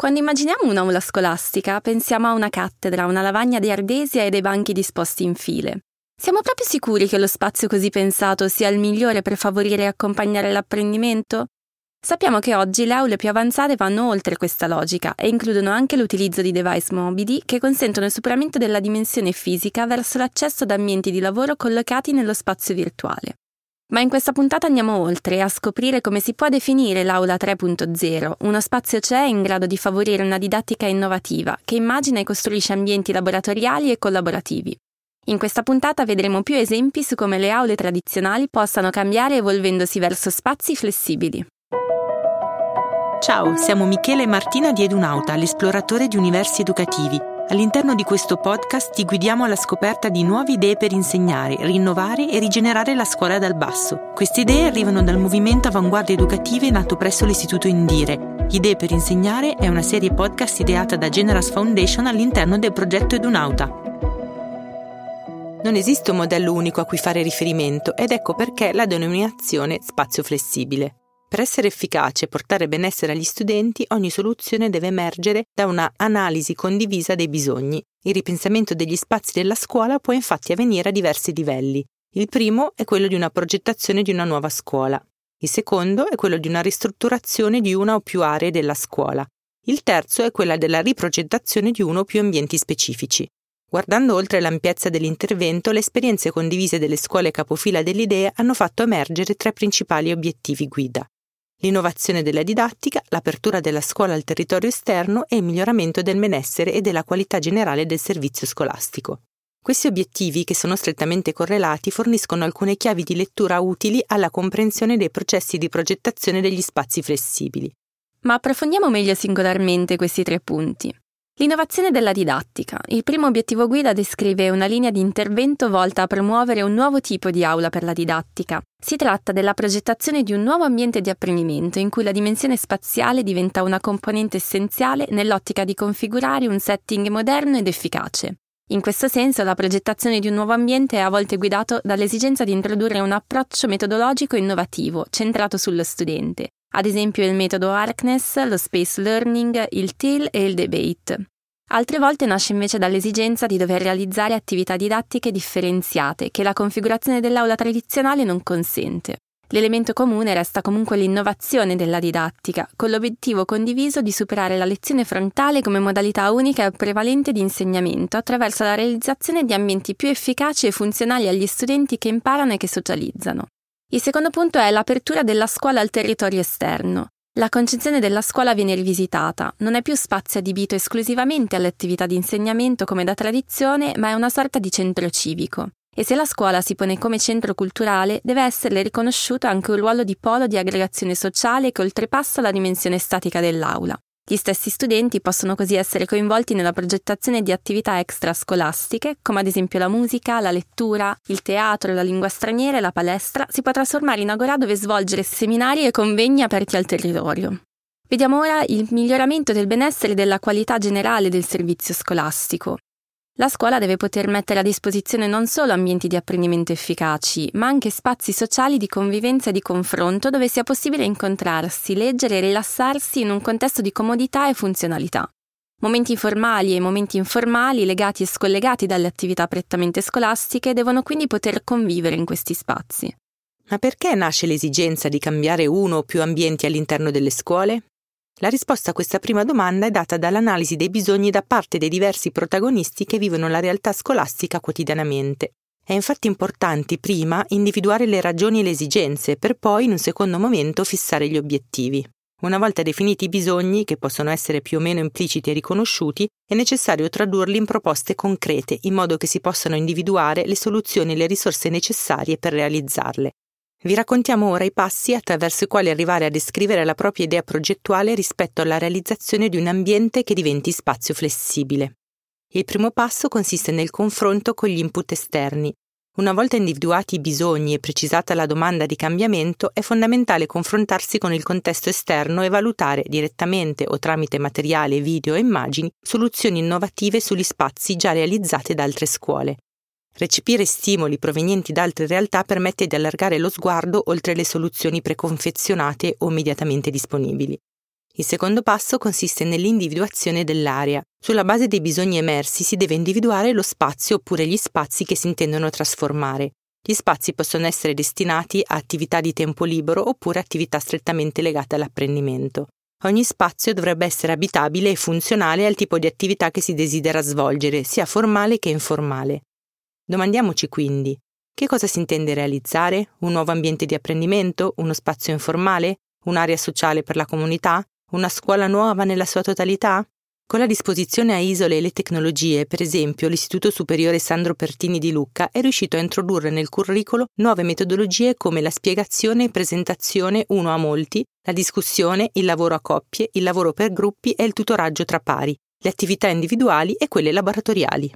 Quando immaginiamo un'aula scolastica, pensiamo a una cattedra, una lavagna di ardesia e dei banchi disposti in file. Siamo proprio sicuri che lo spazio così pensato sia il migliore per favorire e accompagnare l'apprendimento? Sappiamo che oggi le aule più avanzate vanno oltre questa logica e includono anche l'utilizzo di device mobili che consentono il superamento della dimensione fisica verso l'accesso ad ambienti di lavoro collocati nello spazio virtuale. Ma in questa puntata andiamo oltre a scoprire come si può definire l'Aula 3.0, uno spazio CE in grado di favorire una didattica innovativa che immagina e costruisce ambienti laboratoriali e collaborativi. In questa puntata vedremo più esempi su come le aule tradizionali possano cambiare evolvendosi verso spazi flessibili. Ciao, siamo Michele e Martina di Edunauta, l'esploratore di universi educativi All'interno di questo podcast ti guidiamo alla scoperta di nuove idee per insegnare, rinnovare e rigenerare la scuola dal basso. Queste idee arrivano dal movimento Avanguardie Educative nato presso l'Istituto Indire. Idee per insegnare è una serie podcast ideata da Generas Foundation all'interno del progetto Edunauta. Non esiste un modello unico a cui fare riferimento ed ecco perché la denominazione spazio flessibile. Per essere efficace e portare benessere agli studenti, ogni soluzione deve emergere da una analisi condivisa dei bisogni. Il ripensamento degli spazi della scuola può infatti avvenire a diversi livelli. Il primo è quello di una progettazione di una nuova scuola. Il secondo è quello di una ristrutturazione di una o più aree della scuola. Il terzo è quella della riprogettazione di uno o più ambienti specifici. Guardando oltre l'ampiezza dell'intervento, le esperienze condivise delle scuole capofila dell'idea hanno fatto emergere tre principali obiettivi guida l'innovazione della didattica, l'apertura della scuola al territorio esterno e il miglioramento del benessere e della qualità generale del servizio scolastico. Questi obiettivi, che sono strettamente correlati, forniscono alcune chiavi di lettura utili alla comprensione dei processi di progettazione degli spazi flessibili. Ma approfondiamo meglio singolarmente questi tre punti. L'innovazione della didattica. Il primo obiettivo guida descrive una linea di intervento volta a promuovere un nuovo tipo di aula per la didattica. Si tratta della progettazione di un nuovo ambiente di apprendimento in cui la dimensione spaziale diventa una componente essenziale nell'ottica di configurare un setting moderno ed efficace. In questo senso, la progettazione di un nuovo ambiente è a volte guidato dall'esigenza di introdurre un approccio metodologico innovativo, centrato sullo studente, ad esempio il metodo Harkness, lo space learning, il TIL e il debate. Altre volte nasce invece dall'esigenza di dover realizzare attività didattiche differenziate che la configurazione dell'aula tradizionale non consente. L'elemento comune resta comunque l'innovazione della didattica, con l'obiettivo condiviso di superare la lezione frontale come modalità unica e prevalente di insegnamento attraverso la realizzazione di ambienti più efficaci e funzionali agli studenti che imparano e che socializzano. Il secondo punto è l'apertura della scuola al territorio esterno. La concezione della scuola viene rivisitata, non è più spazio adibito esclusivamente alle attività di insegnamento come da tradizione, ma è una sorta di centro civico. E se la scuola si pone come centro culturale, deve esserle riconosciuto anche un ruolo di polo di aggregazione sociale che oltrepassa la dimensione statica dell'aula. Gli stessi studenti possono così essere coinvolti nella progettazione di attività extrascolastiche, come ad esempio la musica, la lettura, il teatro, la lingua straniera e la palestra, si può trasformare in agora dove svolgere seminari e convegni aperti al territorio. Vediamo ora il miglioramento del benessere e della qualità generale del servizio scolastico. La scuola deve poter mettere a disposizione non solo ambienti di apprendimento efficaci, ma anche spazi sociali di convivenza e di confronto dove sia possibile incontrarsi, leggere e rilassarsi in un contesto di comodità e funzionalità. Momenti formali e momenti informali, legati e scollegati dalle attività prettamente scolastiche, devono quindi poter convivere in questi spazi. Ma perché nasce l'esigenza di cambiare uno o più ambienti all'interno delle scuole? La risposta a questa prima domanda è data dall'analisi dei bisogni da parte dei diversi protagonisti che vivono la realtà scolastica quotidianamente. È infatti importante prima individuare le ragioni e le esigenze per poi in un secondo momento fissare gli obiettivi. Una volta definiti i bisogni, che possono essere più o meno impliciti e riconosciuti, è necessario tradurli in proposte concrete in modo che si possano individuare le soluzioni e le risorse necessarie per realizzarle. Vi raccontiamo ora i passi attraverso i quali arrivare a descrivere la propria idea progettuale rispetto alla realizzazione di un ambiente che diventi spazio flessibile. Il primo passo consiste nel confronto con gli input esterni. Una volta individuati i bisogni e precisata la domanda di cambiamento, è fondamentale confrontarsi con il contesto esterno e valutare direttamente o tramite materiale, video e immagini soluzioni innovative sugli spazi già realizzate da altre scuole. Recepire stimoli provenienti da altre realtà permette di allargare lo sguardo oltre le soluzioni preconfezionate o immediatamente disponibili. Il secondo passo consiste nell'individuazione dell'area. Sulla base dei bisogni emersi si deve individuare lo spazio oppure gli spazi che si intendono trasformare. Gli spazi possono essere destinati a attività di tempo libero oppure attività strettamente legate all'apprendimento. Ogni spazio dovrebbe essere abitabile e funzionale al tipo di attività che si desidera svolgere, sia formale che informale. Domandiamoci quindi, che cosa si intende realizzare? Un nuovo ambiente di apprendimento? Uno spazio informale? Un'area sociale per la comunità? Una scuola nuova nella sua totalità? Con la disposizione a isole e le tecnologie, per esempio, l'Istituto Superiore Sandro Pertini di Lucca è riuscito a introdurre nel curriculum nuove metodologie come la spiegazione e presentazione uno a molti, la discussione, il lavoro a coppie, il lavoro per gruppi e il tutoraggio tra pari, le attività individuali e quelle laboratoriali.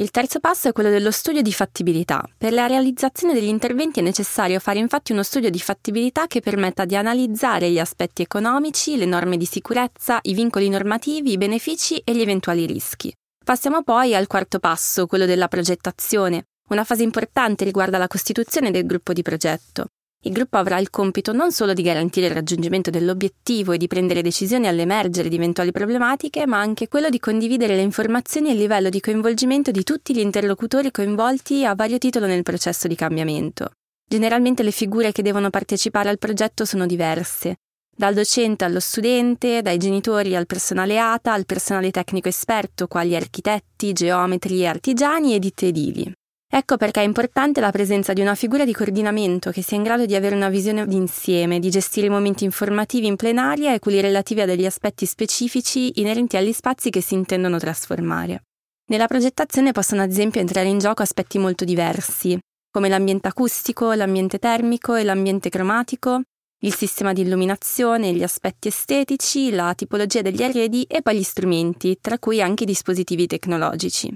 Il terzo passo è quello dello studio di fattibilità. Per la realizzazione degli interventi è necessario fare infatti uno studio di fattibilità che permetta di analizzare gli aspetti economici, le norme di sicurezza, i vincoli normativi, i benefici e gli eventuali rischi. Passiamo poi al quarto passo, quello della progettazione. Una fase importante riguarda la costituzione del gruppo di progetto. Il gruppo avrà il compito non solo di garantire il raggiungimento dell'obiettivo e di prendere decisioni all'emergere di eventuali problematiche, ma anche quello di condividere le informazioni e il livello di coinvolgimento di tutti gli interlocutori coinvolti a vario titolo nel processo di cambiamento. Generalmente le figure che devono partecipare al progetto sono diverse, dal docente allo studente, dai genitori al personale ATA, al personale tecnico esperto, quali architetti, geometri, artigiani e ditte edili. Ecco perché è importante la presenza di una figura di coordinamento che sia in grado di avere una visione d'insieme, di gestire i momenti informativi in plenaria e quelli relativi a degli aspetti specifici inerenti agli spazi che si intendono trasformare. Nella progettazione possono ad esempio entrare in gioco aspetti molto diversi, come l'ambiente acustico, l'ambiente termico e l'ambiente cromatico, il sistema di illuminazione, gli aspetti estetici, la tipologia degli arredi e poi gli strumenti, tra cui anche i dispositivi tecnologici.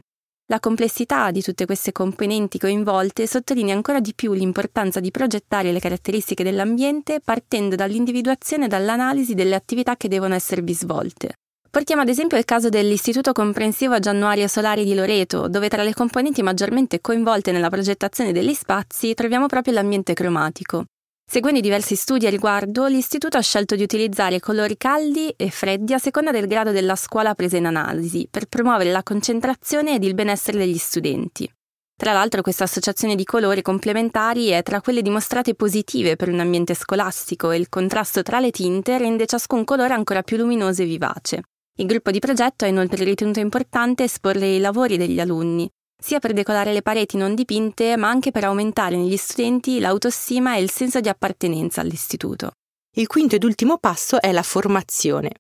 La complessità di tutte queste componenti coinvolte sottolinea ancora di più l'importanza di progettare le caratteristiche dell'ambiente partendo dall'individuazione e dall'analisi delle attività che devono esservi svolte. Portiamo ad esempio il caso dell'Istituto Comprensivo Giannuario Solari di Loreto, dove tra le componenti maggiormente coinvolte nella progettazione degli spazi troviamo proprio l'ambiente cromatico. Seguendo diversi studi a riguardo, l'Istituto ha scelto di utilizzare colori caldi e freddi a seconda del grado della scuola presa in analisi, per promuovere la concentrazione ed il benessere degli studenti. Tra l'altro questa associazione di colori complementari è tra quelle dimostrate positive per un ambiente scolastico e il contrasto tra le tinte rende ciascun colore ancora più luminoso e vivace. Il gruppo di progetto ha inoltre ritenuto importante esporre i lavori degli alunni, sia per decolare le pareti non dipinte, ma anche per aumentare negli studenti l'autostima e il senso di appartenenza all'istituto. Il quinto ed ultimo passo è la formazione.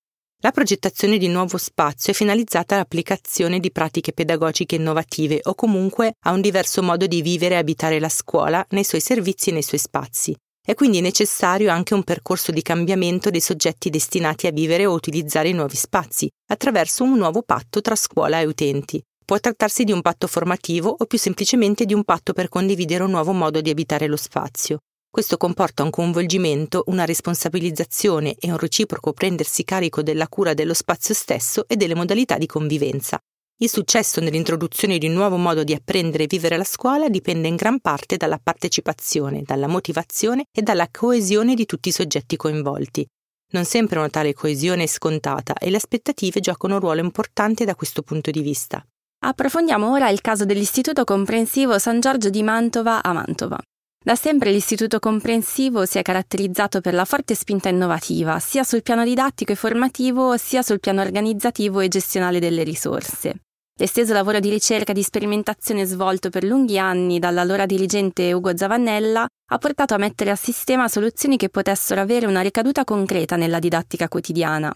La progettazione di nuovo spazio è finalizzata all'applicazione di pratiche pedagogiche innovative o comunque a un diverso modo di vivere e abitare la scuola nei suoi servizi e nei suoi spazi. È quindi necessario anche un percorso di cambiamento dei soggetti destinati a vivere o utilizzare i nuovi spazi, attraverso un nuovo patto tra scuola e utenti, Può trattarsi di un patto formativo o più semplicemente di un patto per condividere un nuovo modo di abitare lo spazio. Questo comporta un coinvolgimento, una responsabilizzazione e un reciproco prendersi carico della cura dello spazio stesso e delle modalità di convivenza. Il successo nell'introduzione di un nuovo modo di apprendere e vivere la scuola dipende in gran parte dalla partecipazione, dalla motivazione e dalla coesione di tutti i soggetti coinvolti. Non sempre una tale coesione è scontata e le aspettative giocano un ruolo importante da questo punto di vista. Approfondiamo ora il caso dell'Istituto Comprensivo San Giorgio di Mantova a Mantova. Da sempre l'Istituto Comprensivo si è caratterizzato per la forte spinta innovativa, sia sul piano didattico e formativo, sia sul piano organizzativo e gestionale delle risorse. L'esteso lavoro di ricerca e di sperimentazione svolto per lunghi anni dall'allora dirigente Ugo Zavannella ha portato a mettere a sistema soluzioni che potessero avere una ricaduta concreta nella didattica quotidiana,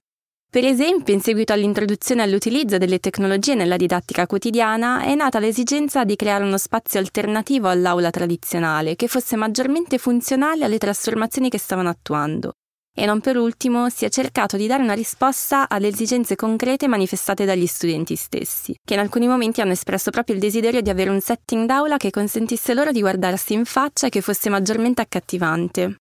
per esempio, in seguito all'introduzione e all'utilizzo delle tecnologie nella didattica quotidiana, è nata l'esigenza di creare uno spazio alternativo all'aula tradizionale che fosse maggiormente funzionale alle trasformazioni che stavano attuando. E non per ultimo si è cercato di dare una risposta alle esigenze concrete manifestate dagli studenti stessi, che in alcuni momenti hanno espresso proprio il desiderio di avere un setting d'aula che consentisse loro di guardarsi in faccia e che fosse maggiormente accattivante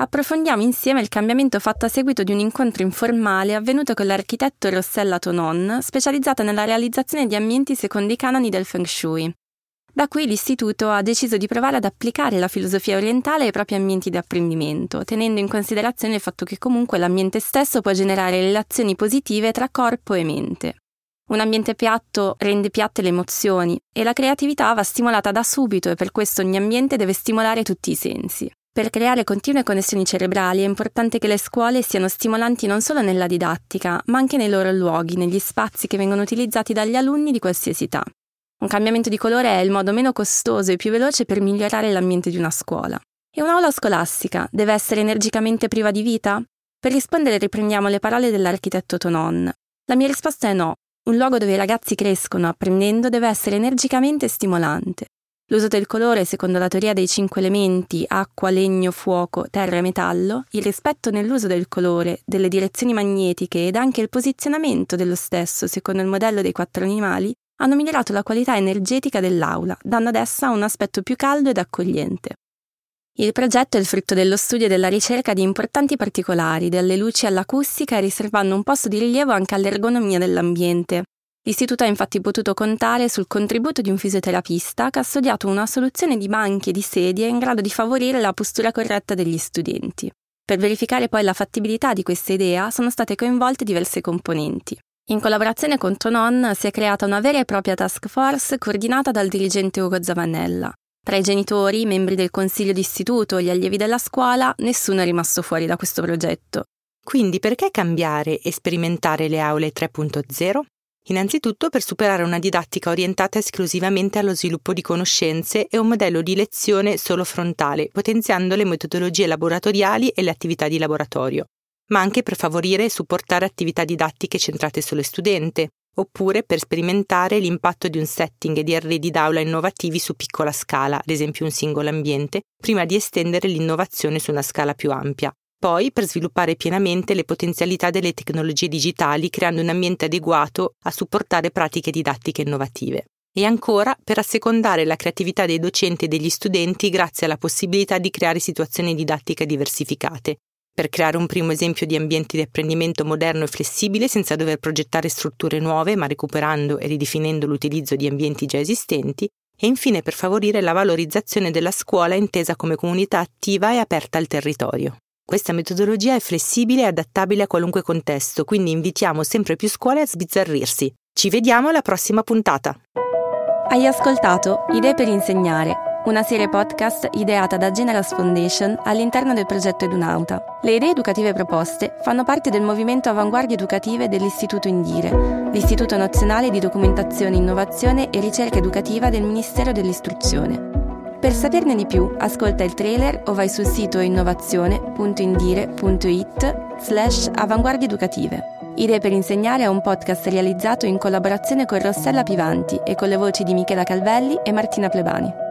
approfondiamo insieme il cambiamento fatto a seguito di un incontro informale avvenuto con l'architetto Rossella Tonon, specializzata nella realizzazione di ambienti secondo i canoni del Feng Shui. Da qui l'istituto ha deciso di provare ad applicare la filosofia orientale ai propri ambienti di apprendimento, tenendo in considerazione il fatto che comunque l'ambiente stesso può generare relazioni positive tra corpo e mente. Un ambiente piatto rende piatte le emozioni e la creatività va stimolata da subito e per questo ogni ambiente deve stimolare tutti i sensi. Per creare continue connessioni cerebrali è importante che le scuole siano stimolanti non solo nella didattica, ma anche nei loro luoghi, negli spazi che vengono utilizzati dagli alunni di qualsiasi età. Un cambiamento di colore è il modo meno costoso e più veloce per migliorare l'ambiente di una scuola. E un'aula scolastica deve essere energicamente priva di vita? Per rispondere riprendiamo le parole dell'architetto Tonon. La mia risposta è no. Un luogo dove i ragazzi crescono apprendendo deve essere energicamente stimolante. L'uso del colore secondo la teoria dei cinque elementi acqua, legno, fuoco, terra e metallo, il rispetto nell'uso del colore, delle direzioni magnetiche ed anche il posizionamento dello stesso secondo il modello dei quattro animali hanno migliorato la qualità energetica dell'aula, dando ad essa un aspetto più caldo ed accogliente. Il progetto è il frutto dello studio e della ricerca di importanti particolari, dalle luci all'acustica, riservando un posto di rilievo anche all'ergonomia dell'ambiente. L'istituto ha infatti potuto contare sul contributo di un fisioterapista che ha studiato una soluzione di banchi e di sedie in grado di favorire la postura corretta degli studenti. Per verificare poi la fattibilità di questa idea sono state coinvolte diverse componenti. In collaborazione con Tonon si è creata una vera e propria task force coordinata dal dirigente Ugo Zavannella. Tra i genitori, i membri del consiglio d'istituto e gli allievi della scuola, nessuno è rimasto fuori da questo progetto. Quindi perché cambiare e sperimentare le aule 3.0? Innanzitutto per superare una didattica orientata esclusivamente allo sviluppo di conoscenze e un modello di lezione solo frontale, potenziando le metodologie laboratoriali e le attività di laboratorio ma anche per favorire e supportare attività didattiche centrate sullo studente, oppure per sperimentare l'impatto di un setting di arredi d'aula innovativi su piccola scala, ad esempio un singolo ambiente, prima di estendere l'innovazione su una scala più ampia. Poi per sviluppare pienamente le potenzialità delle tecnologie digitali creando un ambiente adeguato a supportare pratiche didattiche innovative. E ancora per assecondare la creatività dei docenti e degli studenti grazie alla possibilità di creare situazioni didattiche diversificate, per creare un primo esempio di ambienti di apprendimento moderno e flessibile senza dover progettare strutture nuove, ma recuperando e ridefinendo l'utilizzo di ambienti già esistenti, e infine per favorire la valorizzazione della scuola intesa come comunità attiva e aperta al territorio. Questa metodologia è flessibile e adattabile a qualunque contesto, quindi invitiamo sempre più scuole a sbizzarrirsi. Ci vediamo alla prossima puntata. Hai ascoltato Idee per insegnare una serie podcast ideata da Generas Foundation all'interno del progetto Edunauta. Le idee educative proposte fanno parte del movimento Avanguardie Educative dell'Istituto Indire, l'Istituto Nazionale di Documentazione, Innovazione e Ricerca Educativa del Ministero dell'Istruzione. Per saperne di più, ascolta il trailer o vai sul sito innovazione.indire.it slash avanguardie educative. Idee per insegnare è un podcast realizzato in collaborazione con Rossella Pivanti e con le voci di Michela Calvelli e Martina Plebani.